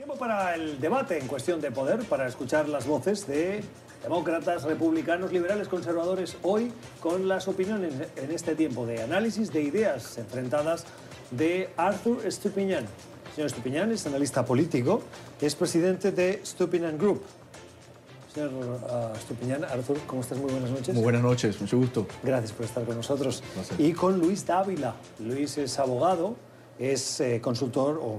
Tiempo para el debate en cuestión de poder, para escuchar las voces de demócratas, republicanos, liberales, conservadores, hoy con las opiniones en este tiempo de análisis de ideas enfrentadas de Arthur Stupiñán. Señor Stupiñán es analista político, es presidente de Stupiñán Group. Señor uh, Stupiñán, Arthur, ¿cómo estás? Muy buenas noches. Muy buenas noches, mucho gusto. Gracias por estar con nosotros. Y con Luis Dávila. Luis es abogado, es eh, consultor o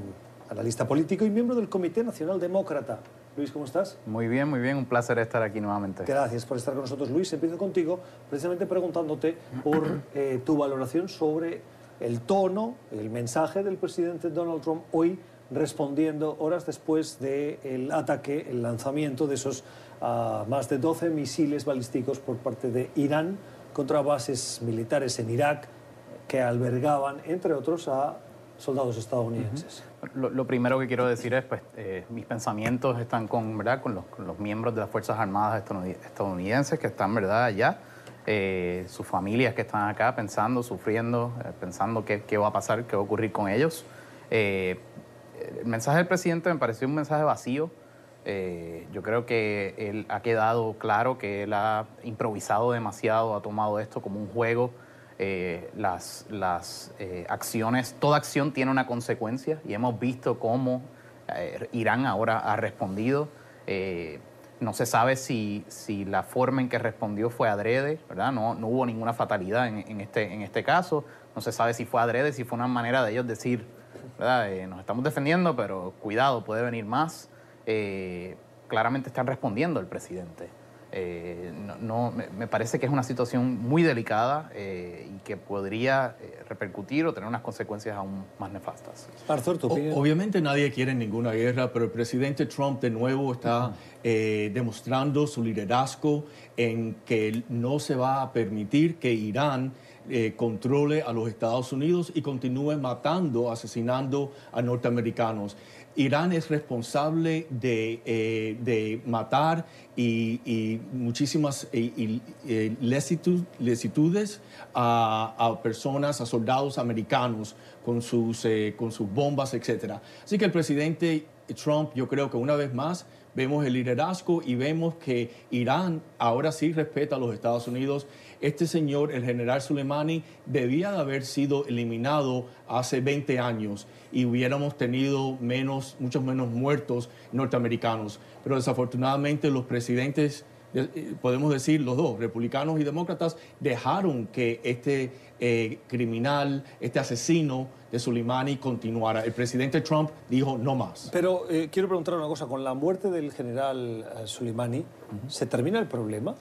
analista político y miembro del Comité Nacional Demócrata. Luis, ¿cómo estás? Muy bien, muy bien. Un placer estar aquí nuevamente. Gracias por estar con nosotros. Luis, empiezo contigo precisamente preguntándote por eh, tu valoración sobre el tono, el mensaje del presidente Donald Trump hoy respondiendo horas después del ataque, el lanzamiento de esos uh, más de 12 misiles balísticos por parte de Irán contra bases militares en Irak que albergaban, entre otros, a soldados estadounidenses. Lo, primero que quiero decir es, pues, eh, mis pensamientos están con, ¿verdad? Con, los, miembros de las Fuerzas Armadas estadounidenses que están, ¿verdad?, allá. Eh, sus familias que están acá pensando, sufriendo, eh, pensando qué, qué, va a pasar, qué va a ocurrir con ellos. El mensaje del presidente me pareció un mensaje vacío. Yo creo que él ha quedado claro que él ha improvisado demasiado, ha tomado esto como un juego. Eh, las las acciones, toda acción tiene una consecuencia y hemos visto cómo Irán ahora ha respondido. No se sabe si, si, la forma en que respondió fue adrede, ¿verdad? No, no hubo ninguna fatalidad en, en, este, en este caso. No se sabe si fue adrede, si fue una manera de ellos decir, ¿verdad? Eh, nos estamos defendiendo, pero cuidado, puede venir más. Eh, claramente están respondiendo el presidente. Eh, no, no, me parece que es una situación muy delicada eh, y que podría eh, repercutir o tener unas consecuencias aún más nefastas. Arthur. Obviamente nadie quiere ninguna guerra, pero el presidente Trump de nuevo está -huh. demostrando su liderazgo en que no se va a permitir que Irán eh, controle a los Estados Unidos y continúe matando, asesinando a norteamericanos. Irán es responsable de, eh, de matar y, muchísimas lesitud, lesitudes a, a, personas, a soldados americanos con sus, eh, con sus bombas, etc. Así que el presidente Trump, yo creo que una vez más, vemos el liderazgo y vemos que Irán ahora sí respeta a los Estados Unidos. Este señor, el general Soleimani, debía de haber sido eliminado hace 20 años y hubiéramos tenido menos, muchos menos muertos norteamericanos. Pero desafortunadamente los presidentes podemos decir los dos, republicanos y demócratas, dejaron que este eh, criminal, este asesino de Soleimani continuara. El presidente Trump dijo no más. Pero eh, quiero preguntar una cosa, con la muerte del general eh, Soleimani, uh -huh. ¿se termina el problema?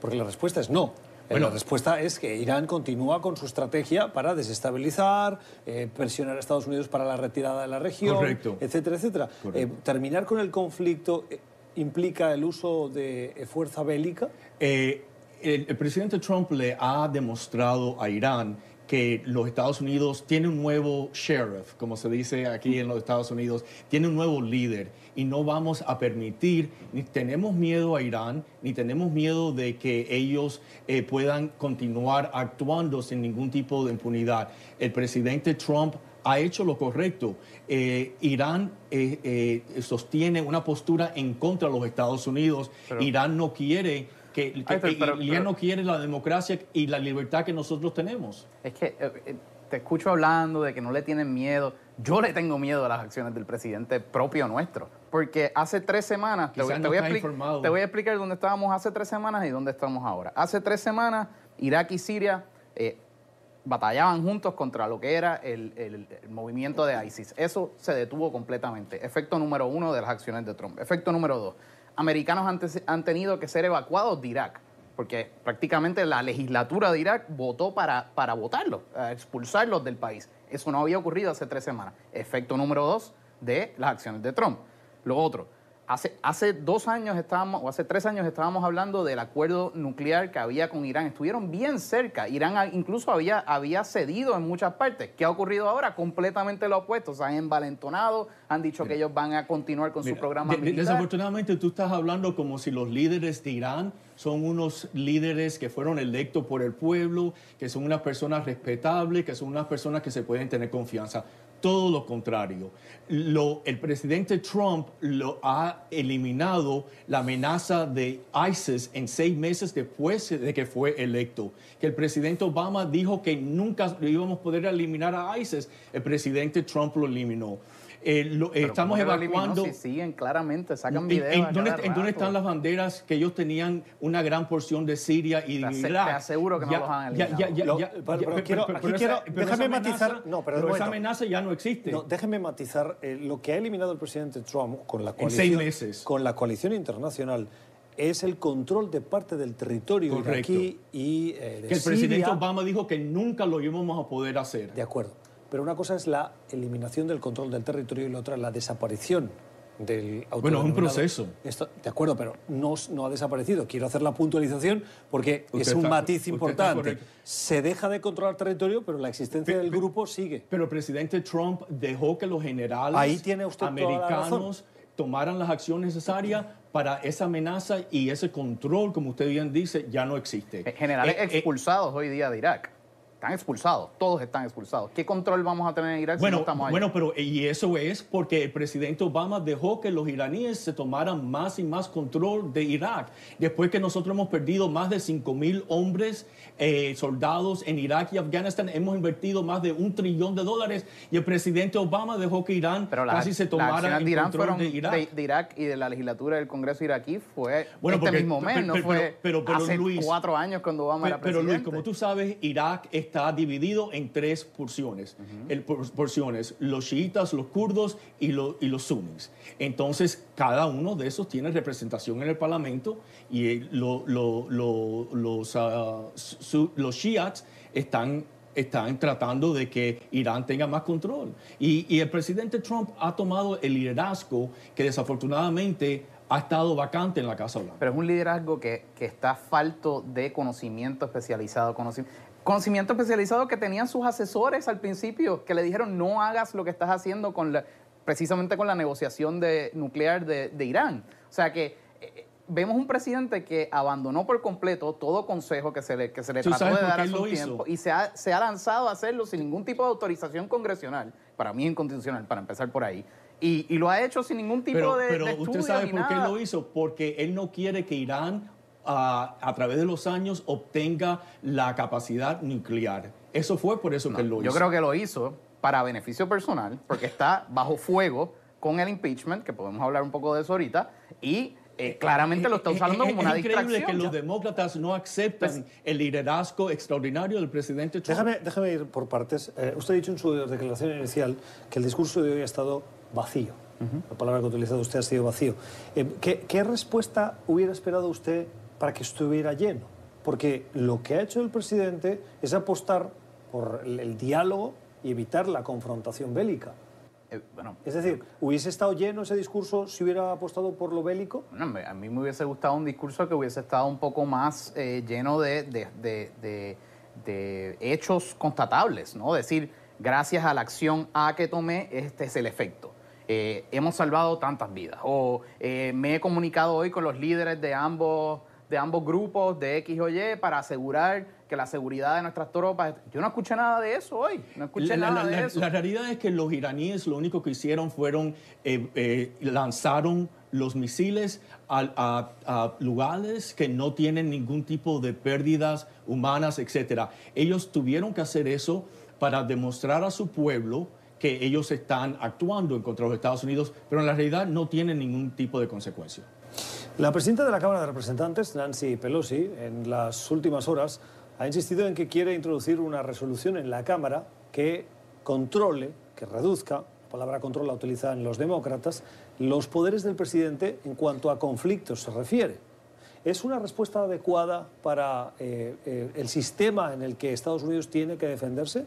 Porque la respuesta es no. Bueno, la respuesta es que Irán continúa con su estrategia para desestabilizar, eh, presionar a Estados Unidos para la retirada de la región, correcto, etcétera, etcétera. Eh, terminar con el conflicto eh, implica el uso de fuerza bélica. El, el, presidente Trump le ha demostrado a Irán que los Estados Unidos tiene un nuevo sheriff, como se dice aquí en los Estados Unidos, tiene un nuevo líder y no vamos a permitir, ni tenemos miedo a Irán, ni tenemos miedo de que ellos eh, puedan continuar actuando sin ningún tipo de impunidad. El presidente Trump ha hecho lo correcto. Eh, Irán eh, sostiene una postura en contra de los Estados Unidos. Pero, Irán no quiere que, que, Ay, pero, pero, pero, no quiere la democracia y la libertad que nosotros tenemos. Es que eh, te escucho hablando de que no le tienen miedo. Yo le tengo miedo a las acciones del presidente propio nuestro. Porque hace tres semanas, te voy, no te, voy te voy, a explicar dónde estábamos hace tres semanas y dónde estamos ahora. Hace tres semanas, Irak y Siria eh, batallaban juntos contra lo que era el, el, el, movimiento de ISIS. Eso se detuvo completamente. Efecto número uno de las acciones de Trump. Efecto número dos americanos han, han, tenido que ser evacuados de Irak, porque prácticamente la legislatura de Irak votó para, para votarlos, expulsarlos del país. Eso no había ocurrido hace tres semanas. Efecto número dos de las acciones de Trump. Lo otro, hace, hace dos años estábamos, o hace tres años estábamos hablando del acuerdo nuclear que había con Irán. Estuvieron bien cerca. Irán incluso había, había cedido en muchas partes. ¿Qué ha ocurrido ahora? Completamente lo opuesto. Se han envalentonado, han dicho mira, que ellos van a continuar con mira, su programa de, militar. Desafortunadamente tú estás hablando como si los líderes de Irán son unos líderes que fueron electos por el pueblo, que son unas personas respetables, que son unas personas que se pueden tener confianza. Todo lo contrario. Lo, el presidente Trump lo ha eliminado la amenaza de ISIS en seis meses después de que fue electo. Que el presidente Obama dijo que nunca íbamos a poder eliminar a ISIS, el presidente Trump lo eliminó. Eh, lo, estamos evacuando. Si siguen claramente, sacan videos. ¿En, dónde, están las banderas que ellos tenían una gran porción de Siria y de Irak? Te aseguro que no los han eliminado. déjame matizar. no, pero, esa amenaza ya no existe. No, déjeme matizar. Eh, lo que ha eliminado el presidente Trump con la coalición, en seis meses. Con la coalición internacional es el control de parte del territorio iraquí y eh, de Que el presidente Obama dijo que nunca lo íbamos a poder hacer. De acuerdo. Pero una cosa es la eliminación del control del territorio y la otra es la desaparición del Bueno, es un proceso. de acuerdo, pero no, no ha desaparecido. Quiero hacer la puntualización porque es un matiz importante. Se deja de controlar territorio, pero la existencia del grupo sigue. Pero el presidente Trump dejó que los generales americanos tomaran las acciones necesarias para esa amenaza y ese control, como usted bien dice, ya no existe. Generales eh, eh, expulsados hoy día de Irak. Están expulsados, todos están expulsados. ¿Qué control vamos a tener en Irak bueno, si no estamos ahí? Bueno, pero y eso es porque el presidente Obama dejó que los iraníes se tomaran más y más control de Irak. Después que nosotros hemos perdido más de 5 mil hombres, eh, soldados en Irak y Afganistán, hemos invertido más de un trillón de dólares y el presidente Obama dejó que Irán casi se tomara el control de Irak. De, Irak y de la legislatura del Congreso iraquí fue bueno, este mismo mes, no fue pero, hace cuatro años cuando Obama era presidente. Pero Luis, como tú sabes, Irak es está dividido en tres porciones. el, porciones los chiitas, los kurdos y, y los sunnis. Entonces, cada uno de esos tiene representación en el Parlamento y eh, los, uh, los shiats están están tratando de que Irán tenga más control. Y, y, el presidente Trump ha tomado el liderazgo que desafortunadamente ha estado vacante en la Casa Blanca. Pero es un liderazgo que, que está falto de conocimiento especializado. Conocimiento conocimiento especializado que tenían sus asesores al principio, que le dijeron no hagas lo que estás haciendo con precisamente con la negociación de, nuclear de, Irán. O sea que eh, vemos un presidente que abandonó por completo todo consejo que se le, que se le trató de dar a su tiempo y se ha, se ha lanzado a hacerlo sin ningún tipo de autorización congresional. Para mí inconstitucional, para empezar por ahí. Y, lo ha hecho sin ningún tipo de, Pero usted sabe por qué lo hizo, porque él no quiere que Irán a, través de los años obtenga la capacidad nuclear. Eso fue por eso que lo hizo. Yo creo que lo hizo para beneficio personal, porque está bajo fuego con el impeachment, que podemos hablar un poco de eso ahorita, y eh, claramente lo está usando como una distracción. Es increíble que los demócratas no aceptan pues, el liderazgo extraordinario del presidente Trump. Déjame, déjame ir por partes. Eh, usted ha dicho en su declaración inicial que el discurso de hoy ha estado vacío. La palabra que ha utilizado usted ha sido vacío. Eh, ¿qué, ¿Qué respuesta hubiera esperado usted para que estuviera lleno. Porque lo que ha hecho el presidente es apostar por el, diálogo y evitar la confrontación bélica. Eh, bueno, es decir, ¿hubiese estado lleno ese discurso si hubiera apostado por lo bélico? a mí me hubiese gustado un discurso que hubiese estado un poco más eh, lleno de, de, de, hechos constatables, ¿no? Decir, gracias a la acción A que tomé, este es el efecto. Eh, hemos salvado tantas vidas. O me he comunicado hoy con los líderes de ambos de ambos grupos, de X o Y, para asegurar que la seguridad de nuestras tropas... Yo no escuché nada de eso hoy, no escuché nada de eso. La realidad es que los iraníes lo único que hicieron fueron, eh, eh, lanzaron los misiles a, a, lugares que no tienen ningún tipo de pérdidas humanas, etc. Ellos tuvieron que hacer eso para demostrar a su pueblo que ellos están actuando en contra de los Estados Unidos, pero en la realidad no tienen ningún tipo de consecuencia. La presidenta de la Cámara de Representantes, Nancy Pelosi, en las últimas horas ha insistido en que quiere introducir una resolución en la Cámara que controle, que reduzca, la palabra control la utilizan los demócratas, los poderes del presidente en cuanto a conflictos se refiere. ¿Es una respuesta adecuada para eh, eh, el sistema en el que Estados Unidos tiene que defenderse?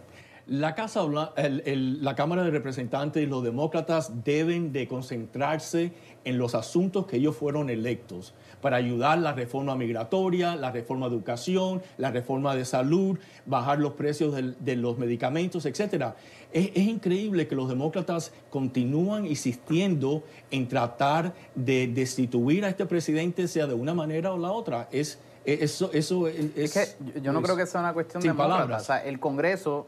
La, Casa, la Cámara de Representantes y los demócratas deben de concentrarse en los asuntos que ellos fueron electos para ayudar la reforma migratoria, la reforma de educación, la reforma de salud, bajar los precios de, los medicamentos, etc. Es, increíble que los demócratas continúan insistiendo en tratar de destituir a este presidente, sea de una manera o la otra. Es, eso, eso es, que yo no creo que sea una cuestión de. O sea, el Congreso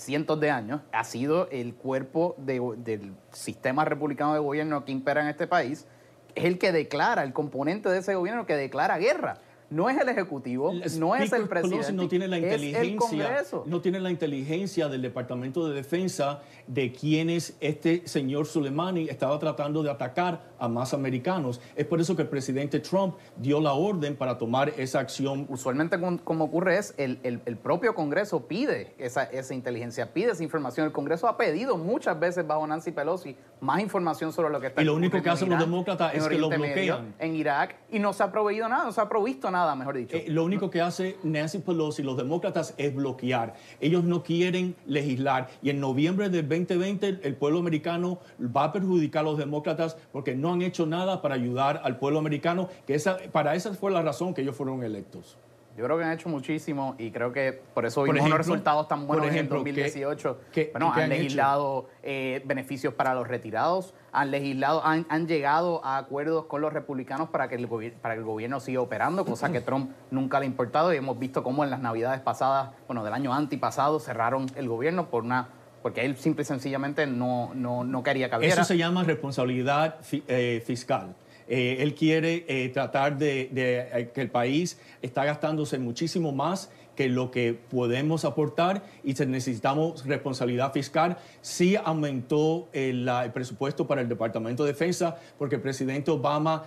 cientos de años, ha sido el cuerpo del sistema republicano de gobierno que impera en este país, es el que declara, el componente de ese gobierno que declara guerra no es el Ejecutivo, no es el presidente, no tiene la inteligencia, es el Congreso. No tiene la inteligencia del Departamento de Defensa de quienes este señor Soleimani estaba tratando de atacar a más americanos. Es por eso que el presidente Trump dio la orden para tomar esa acción. Usualmente como ocurre es, el, el, propio Congreso pide esa, esa inteligencia, pide esa información. El Congreso ha pedido muchas veces bajo Nancy Pelosi más información sobre lo que está Y lo único que hacen los demócratas es que lo bloquean. en Irak, y no se ha proveído nada, no se ha provisto nada mejor dicho. Eh, lo único que hace Nancy Pelosi y los demócratas es bloquear. Ellos no quieren legislar. Y en noviembre del 2020 el pueblo americano va a perjudicar a los demócratas porque no han hecho nada para ayudar al pueblo americano, que esa, para esa fue la razón que ellos fueron electos. Yo creo que han hecho muchísimo y creo que por eso vimos unos resultados tan buenos en 2018. bueno, han, legislado eh, beneficios para los retirados, han legislado, han, llegado a acuerdos con los republicanos para que, el para que el gobierno siga operando, cosa que Trump nunca le ha importado y hemos visto cómo en las navidades pasadas, bueno, del año antipasado, cerraron el gobierno por una porque él simple y sencillamente no, no, no quería que Eso se llama responsabilidad eh, fiscal. Eh, él quiere eh, tratar de, eh, que el país está gastándose muchísimo más que lo que podemos aportar y necesitamos responsabilidad fiscal. Sí aumentó el, presupuesto para el Departamento de Defensa porque el presidente Obama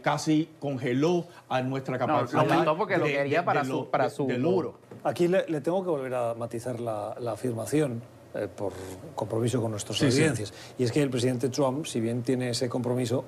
casi congeló a nuestra capacidad. No, aumentó porque lo quería para su, para su muro. Aquí le, tengo que volver a matizar la, afirmación. por compromiso con nuestras audiencias. Y es que el presidente Trump, si bien tiene ese compromiso,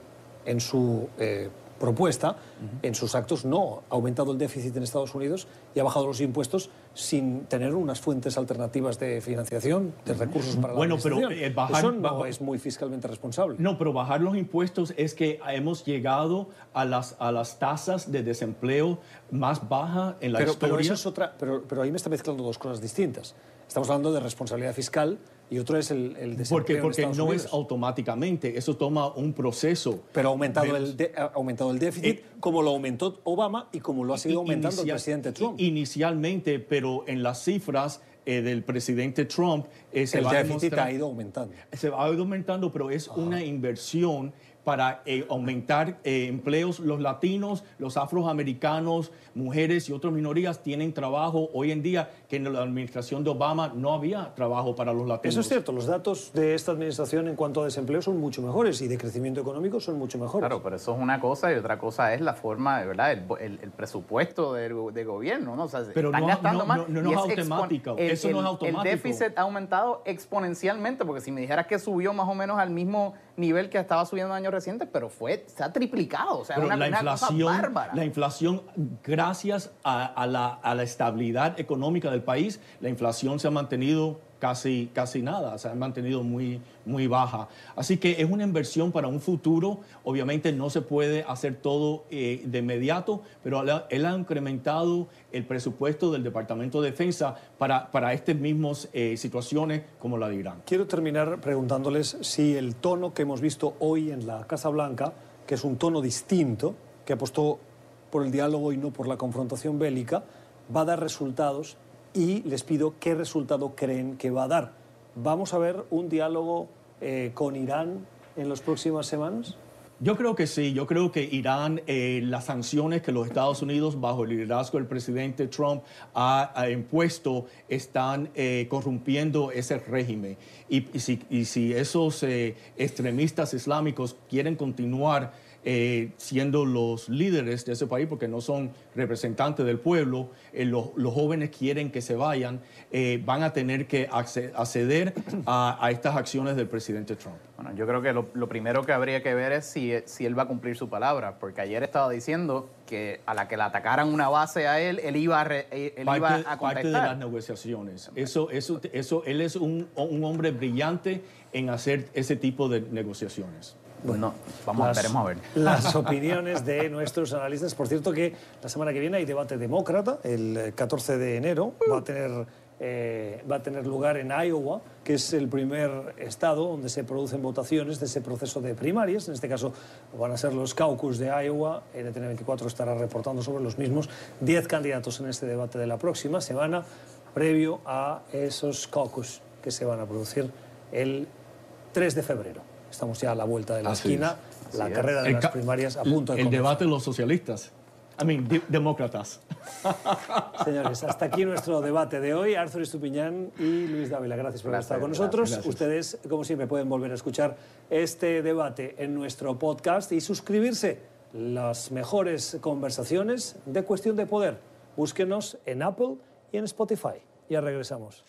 en su eh, propuesta, en sus actos, no ha aumentado el déficit en Estados Unidos y ha bajado los impuestos sin tener unas fuentes alternativas de financiación, de recursos para bueno, la pero eh, bajar, Eso no es muy fiscalmente responsable. No, pero bajar los impuestos es que hemos llegado a las, a las tasas de desempleo más bajas en la historia. Pero, eso es otra, pero, pero ahí me está mezclando dos cosas distintas. Estamos hablando de responsabilidad fiscal y otro es el, el desempleo Porque, porque no es automáticamente, eso toma un proceso. Pero ha aumentado, el, ha aumentado el déficit eh, como lo aumentó Obama y como lo ha seguido aumentando el presidente Trump. Inicialmente, pero en las cifras eh, del presidente Trump eh, se el déficit ha ido aumentando. Se ha ido aumentando, pero es una inversión para eh, aumentar eh, empleos. Los latinos, los afroamericanos, mujeres y otras minorías tienen trabajo hoy en día que en la administración de Obama no había trabajo para los latinos. Eso es cierto, los datos de esta administración en cuanto a desempleo son mucho mejores y de crecimiento económico son mucho mejores. Claro, pero eso es una cosa y otra cosa es la forma, ¿verdad? El, el, presupuesto de, gobierno, ¿no? O sea, pero están no, gastando más. No, no, es automático, eso no es automático. El déficit ha aumentado exponencialmente porque si me dijeras que subió más o menos al mismo nivel que estaba subiendo en años recientes, pero fue, se ha triplicado. O sea, una, la inflación, bárbara. La inflación, gracias a, la, a la estabilidad económica del país, la inflación se ha mantenido casi, casi nada, se ha mantenido muy, muy baja. Así que es una inversión para un futuro. Obviamente no se puede hacer todo eh, de inmediato, pero él ha incrementado el presupuesto del Departamento de Defensa para, para estas mismas eh, situaciones como la de Irán. Quiero terminar preguntándoles si el tono que hemos visto hoy en la Casa Blanca, que es un tono distinto, que apostó por el diálogo y no por la confrontación bélica, va a dar resultados y les pido qué resultado creen que va a dar. ¿Vamos a ver un diálogo eh, con Irán en las próximas semanas? Yo creo que sí, yo creo que Irán, eh, las sanciones que los Estados Unidos, bajo el liderazgo del presidente Trump, ha, impuesto, están eh, corrompiendo ese régimen. Y, si, y si, esos extremistas islámicos quieren continuar eh, siendo los líderes de ese país, porque no son representantes del pueblo, eh, los, jóvenes quieren que se vayan, eh, van a tener que acceder a, estas acciones del presidente Trump. Bueno, yo creo que lo, primero que habría que ver es si, si, él va a cumplir su palabra, porque ayer estaba diciendo que a la que le atacaran una base a él, él iba a, él iba a contestar. Parte de las negociaciones. Eso, eso, eso, él es un, un hombre brillante en hacer ese tipo de negociaciones. Bueno, vamos, las, a ver. Las opiniones de nuestros analistas. Por cierto que la semana que viene hay debate demócrata, el 14 de enero. Va a tener, eh, va a tener lugar en Iowa, que es el primer estado donde se producen votaciones de ese proceso de primarias. En este caso van a ser los caucus de Iowa. NTN24 estará reportando sobre los mismos. Diez candidatos en este debate de la próxima semana. previo a esos caucus que se van a producir el 3 de febrero. Estamos ya a la vuelta de la Así esquina, es. la carrera de El las primarias a punto de El comenzar. debate de los socialistas. I mean, de- demócratas. Señores, hasta aquí nuestro debate de hoy. Arthur Estupiñán y Luis Dávila, gracias por haber Gracias, estado con nosotros. gracias. Ustedes, como siempre, pueden volver a escuchar este debate en nuestro podcast y suscribirse. Las mejores conversaciones de cuestión de poder. Búsquenos en Apple y en Spotify. Ya regresamos.